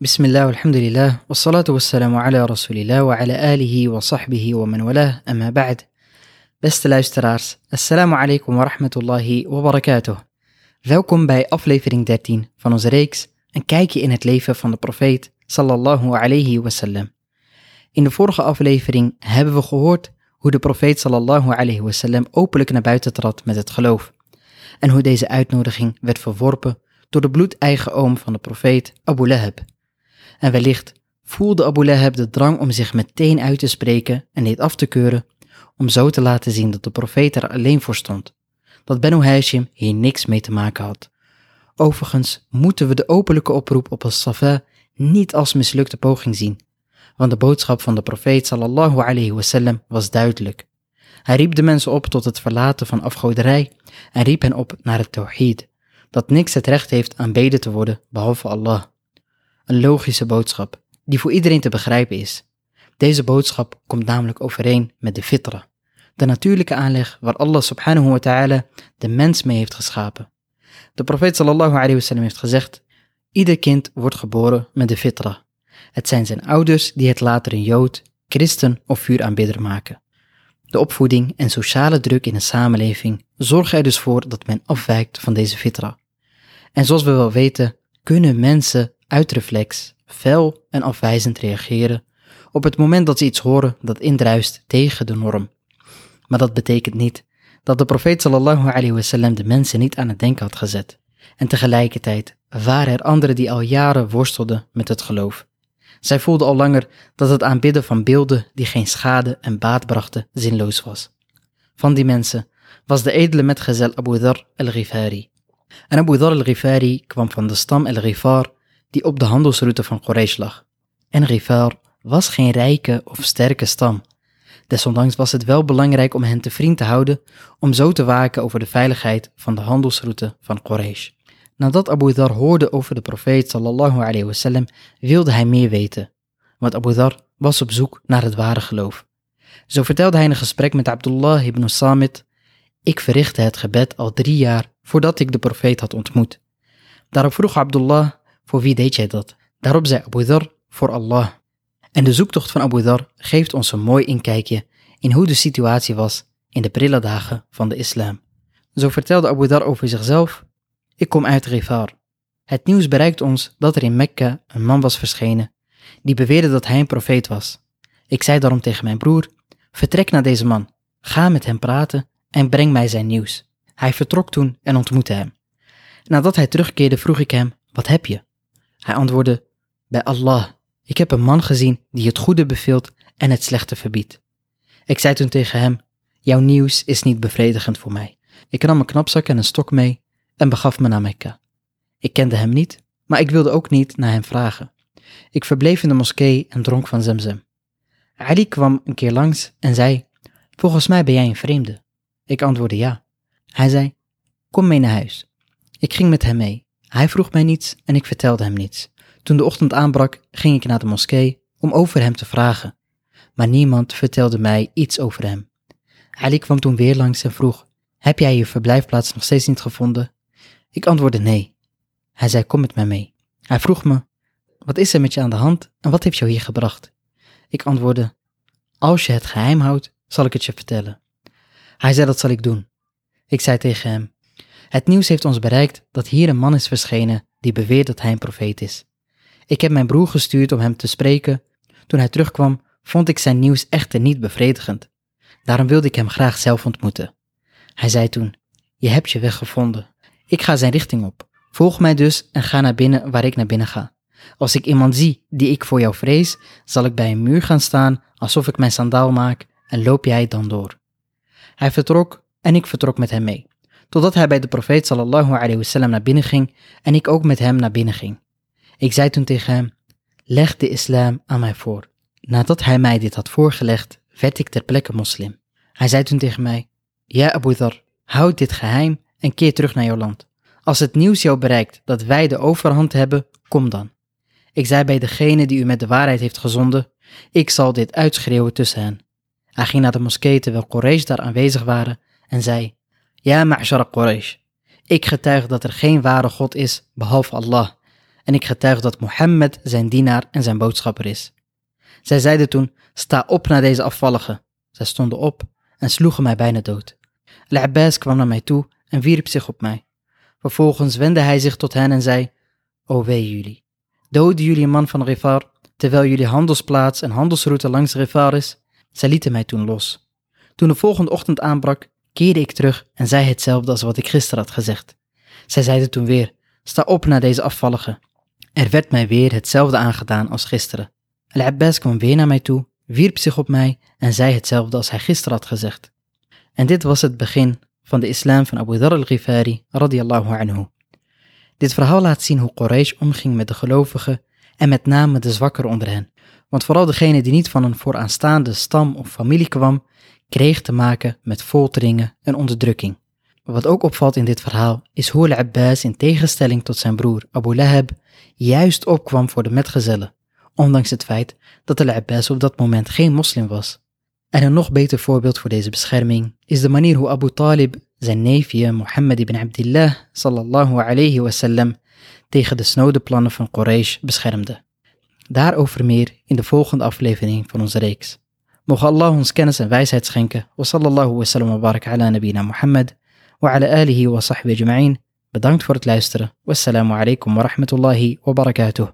بسم الله والحمد لله والصلاة والسلام على رسول الله وعلى آله وصحبه ومن والاه أما بعد Beste luisteraars, assalamu alaikum wa rahmatullahi wa barakatuh. Welkom bij aflevering 13 van onze reeks Een kijkje in het leven van de profeet sallallahu alayhi wasallam. In de vorige aflevering hebben we gehoord hoe de profeet sallallahu alayhi wasallam openlijk naar buiten trad met het geloof. En hoe deze uitnodiging werd verworpen door de bloedeigen oom van de profeet Abu Lahab. en wellicht voelde Abu Lahab de drang om zich meteen uit te spreken en dit af te keuren, om zo te laten zien dat de profeet er alleen voor stond, dat Benu Hashim hier niks mee te maken had. Overigens moeten we de openlijke oproep op al-Safa niet als mislukte poging zien, want de boodschap van de profeet sallallahu alayhi wasallam was duidelijk. Hij riep de mensen op tot het verlaten van afgoderij en riep hen op naar het tawhid, dat niks het recht heeft aanbeden te worden behalve Allah. Een logische boodschap, die voor iedereen te begrijpen is. Deze boodschap komt namelijk overeen met de fitra, de natuurlijke aanleg waar Allah subhanahu wa ta'ala de mens mee heeft geschapen. De profeet sallallahu alayhi wasallam heeft gezegd, ieder kind wordt geboren met de fitra. Het zijn zijn ouders die het later een jood, christen of vuuraanbidder maken. De opvoeding en sociale druk in een samenleving zorgen er dus voor dat men afwijkt van deze fitra. En zoals we wel weten, kunnen mensen uit reflex fel en afwijzend reageren op het moment dat ze iets horen dat indruist tegen de norm. Maar dat betekent niet dat de profeet sallallahu alayhi wasallam de mensen niet aan het denken had gezet. En tegelijkertijd waren er anderen die al jaren worstelden met het geloof. Zij voelden al langer dat het aanbidden van beelden die geen schade en baat brachten zinloos was. Van die mensen was de edele metgezel Abu Dhar al-Ghifari. En Abu Dhar al-Ghifari kwam van de stam al-Ghifar die op de handelsroute van Quraysh lag. En Ghifar was geen rijke of sterke stam. Desondanks was het wel belangrijk om hen te vriend te houden om zo te waken over de veiligheid van de handelsroute van Quraysh. Nadat Abu Dhar hoorde over de profeet sallallahu alayhi wasallam, wilde hij meer weten, want Abu Dhar was op zoek naar het ware geloof. Zo vertelde hij in een gesprek met Abdullah ibn Samit, ik verrichtte het gebed al drie jaar voordat ik de profeet had ontmoet. Daarop vroeg Abdullah, voor wie deed jij dat? Daarop zei Abu Dhar, voor Allah. En de zoektocht van Abu Dhar geeft ons een mooi inkijkje in hoe de situatie was in de prille dagen van de islam. Zo vertelde Abu Dhar over zichzelf, ik kom uit Rifar. Het nieuws bereikt ons dat er in Mekka een man was verschenen die beweerde dat hij een profeet was. Ik zei daarom tegen mijn broer, vertrek naar deze man, ga met hem praten en breng mij zijn nieuws. Hij vertrok toen en ontmoette hem. Nadat hij terugkeerde vroeg ik hem, wat heb je? Hij antwoordde, bij Allah, ik heb een man gezien die het goede beveelt en het slechte verbiedt. Ik zei toen tegen hem, jouw nieuws is niet bevredigend voor mij. Ik nam een knapzak en een stok mee en begaf me naar Mekka. Ik kende hem niet, maar ik wilde ook niet naar hem vragen. Ik verbleef in de moskee en dronk van Zemzem. Ali kwam een keer langs en zei, volgens mij ben jij een vreemde. Ik antwoordde ja. Hij zei, kom mee naar huis. Ik ging met hem mee. Hij vroeg mij niets en ik vertelde hem niets. Toen de ochtend aanbrak, ging ik naar de moskee om over hem te vragen. Maar niemand vertelde mij iets over hem. Ali kwam toen weer langs en vroeg, heb jij je verblijfplaats nog steeds niet gevonden? Ik antwoordde nee. Hij zei, kom met mij mee. Hij vroeg me, wat is er met je aan de hand en wat heeft jou hier gebracht? Ik antwoordde, als je het geheim houdt, zal ik het je vertellen. Hij zei, dat zal ik doen. Ik zei tegen hem, het nieuws heeft ons bereikt dat hier een man is verschenen die beweert dat hij een profeet is. Ik heb mijn broer gestuurd om hem te spreken. Toen hij terugkwam, vond ik zijn nieuws echter niet bevredigend. Daarom wilde ik hem graag zelf ontmoeten. Hij zei toen, je hebt je weg gevonden. Ik ga zijn richting op. Volg mij dus en ga naar binnen waar ik naar binnen ga. Als ik iemand zie die ik voor jou vrees, zal ik bij een muur gaan staan alsof ik mijn sandaal maak en loop jij dan door. Hij vertrok en ik vertrok met hem mee, totdat hij bij de profeet sallallahu alayhi wasallam naar binnen ging en ik ook met hem naar binnen ging. Ik zei toen tegen hem, leg de islam aan mij voor. Nadat hij mij dit had voorgelegd, werd ik ter plekke moslim. Hij zei toen tegen mij, ja Abu Dhar, houd dit geheim en keer terug naar jouw land. Als het nieuws jou bereikt dat wij de overhand hebben, kom dan. Ik zei bij degene die u met de waarheid heeft gezonden, ik zal dit uitschreeuwen tussen hen. Hij ging naar de moskee terwijl Quraysh daar aanwezig waren en zei, Ja, ma'ashara Quraysh, ik getuig dat er geen ware God is behalve Allah en ik getuig dat Mohammed zijn dienaar en zijn boodschapper is. Zij zeiden toen, sta op naar deze afvallige. Zij stonden op en sloegen mij bijna dood. Al-Abbas kwam naar mij toe en wierp zich op mij. Vervolgens wendde hij zich tot hen en zei, O wee jullie, doden jullie een man van Rifar, terwijl jullie handelsplaats en handelsroute langs Rifar is? Zij lieten mij toen los. Toen de volgende ochtend aanbrak, keerde ik terug en zei hetzelfde als wat ik gisteren had gezegd. Zij zeiden toen weer, sta op naar deze afvallige. Er werd mij weer hetzelfde aangedaan als gisteren. Al-Abbas kwam weer naar mij toe, wierp zich op mij en zei hetzelfde als hij gisteren had gezegd. En dit was het begin van de islam van Abu Dhar al-Ghifari radiyallahu anhu. Dit verhaal laat zien hoe Quraysh omging met de gelovigen en met name de zwakkeren onder hen. Want vooral degene die niet van een vooraanstaande stam of familie kwam, kreeg te maken met folteringen en onderdrukking. Wat ook opvalt in dit verhaal is hoe Al-Abbas in tegenstelling tot zijn broer Abu Lahab juist opkwam voor de metgezellen, ondanks het feit dat Al-Abbas op dat moment geen moslim was. En een nog beter voorbeeld voor deze bescherming is de manier hoe Abu Talib zijn neefje Mohammed ibn Abdullah sallallahu alayhi wasallam tegen de snode plannen van Quraysh beschermde. Daarover meer in de volgende aflevering van onze reeks. Mogen Allah ons kennis en wijsheid schenken. Wa sallallahu wa sallam wa barak ala nabina Muhammad wa ala alihi wa sahbihi ajma'in. Bedankt voor het luisteren. Wassalamu alaikum wa rahmatullahi wa barakatuh.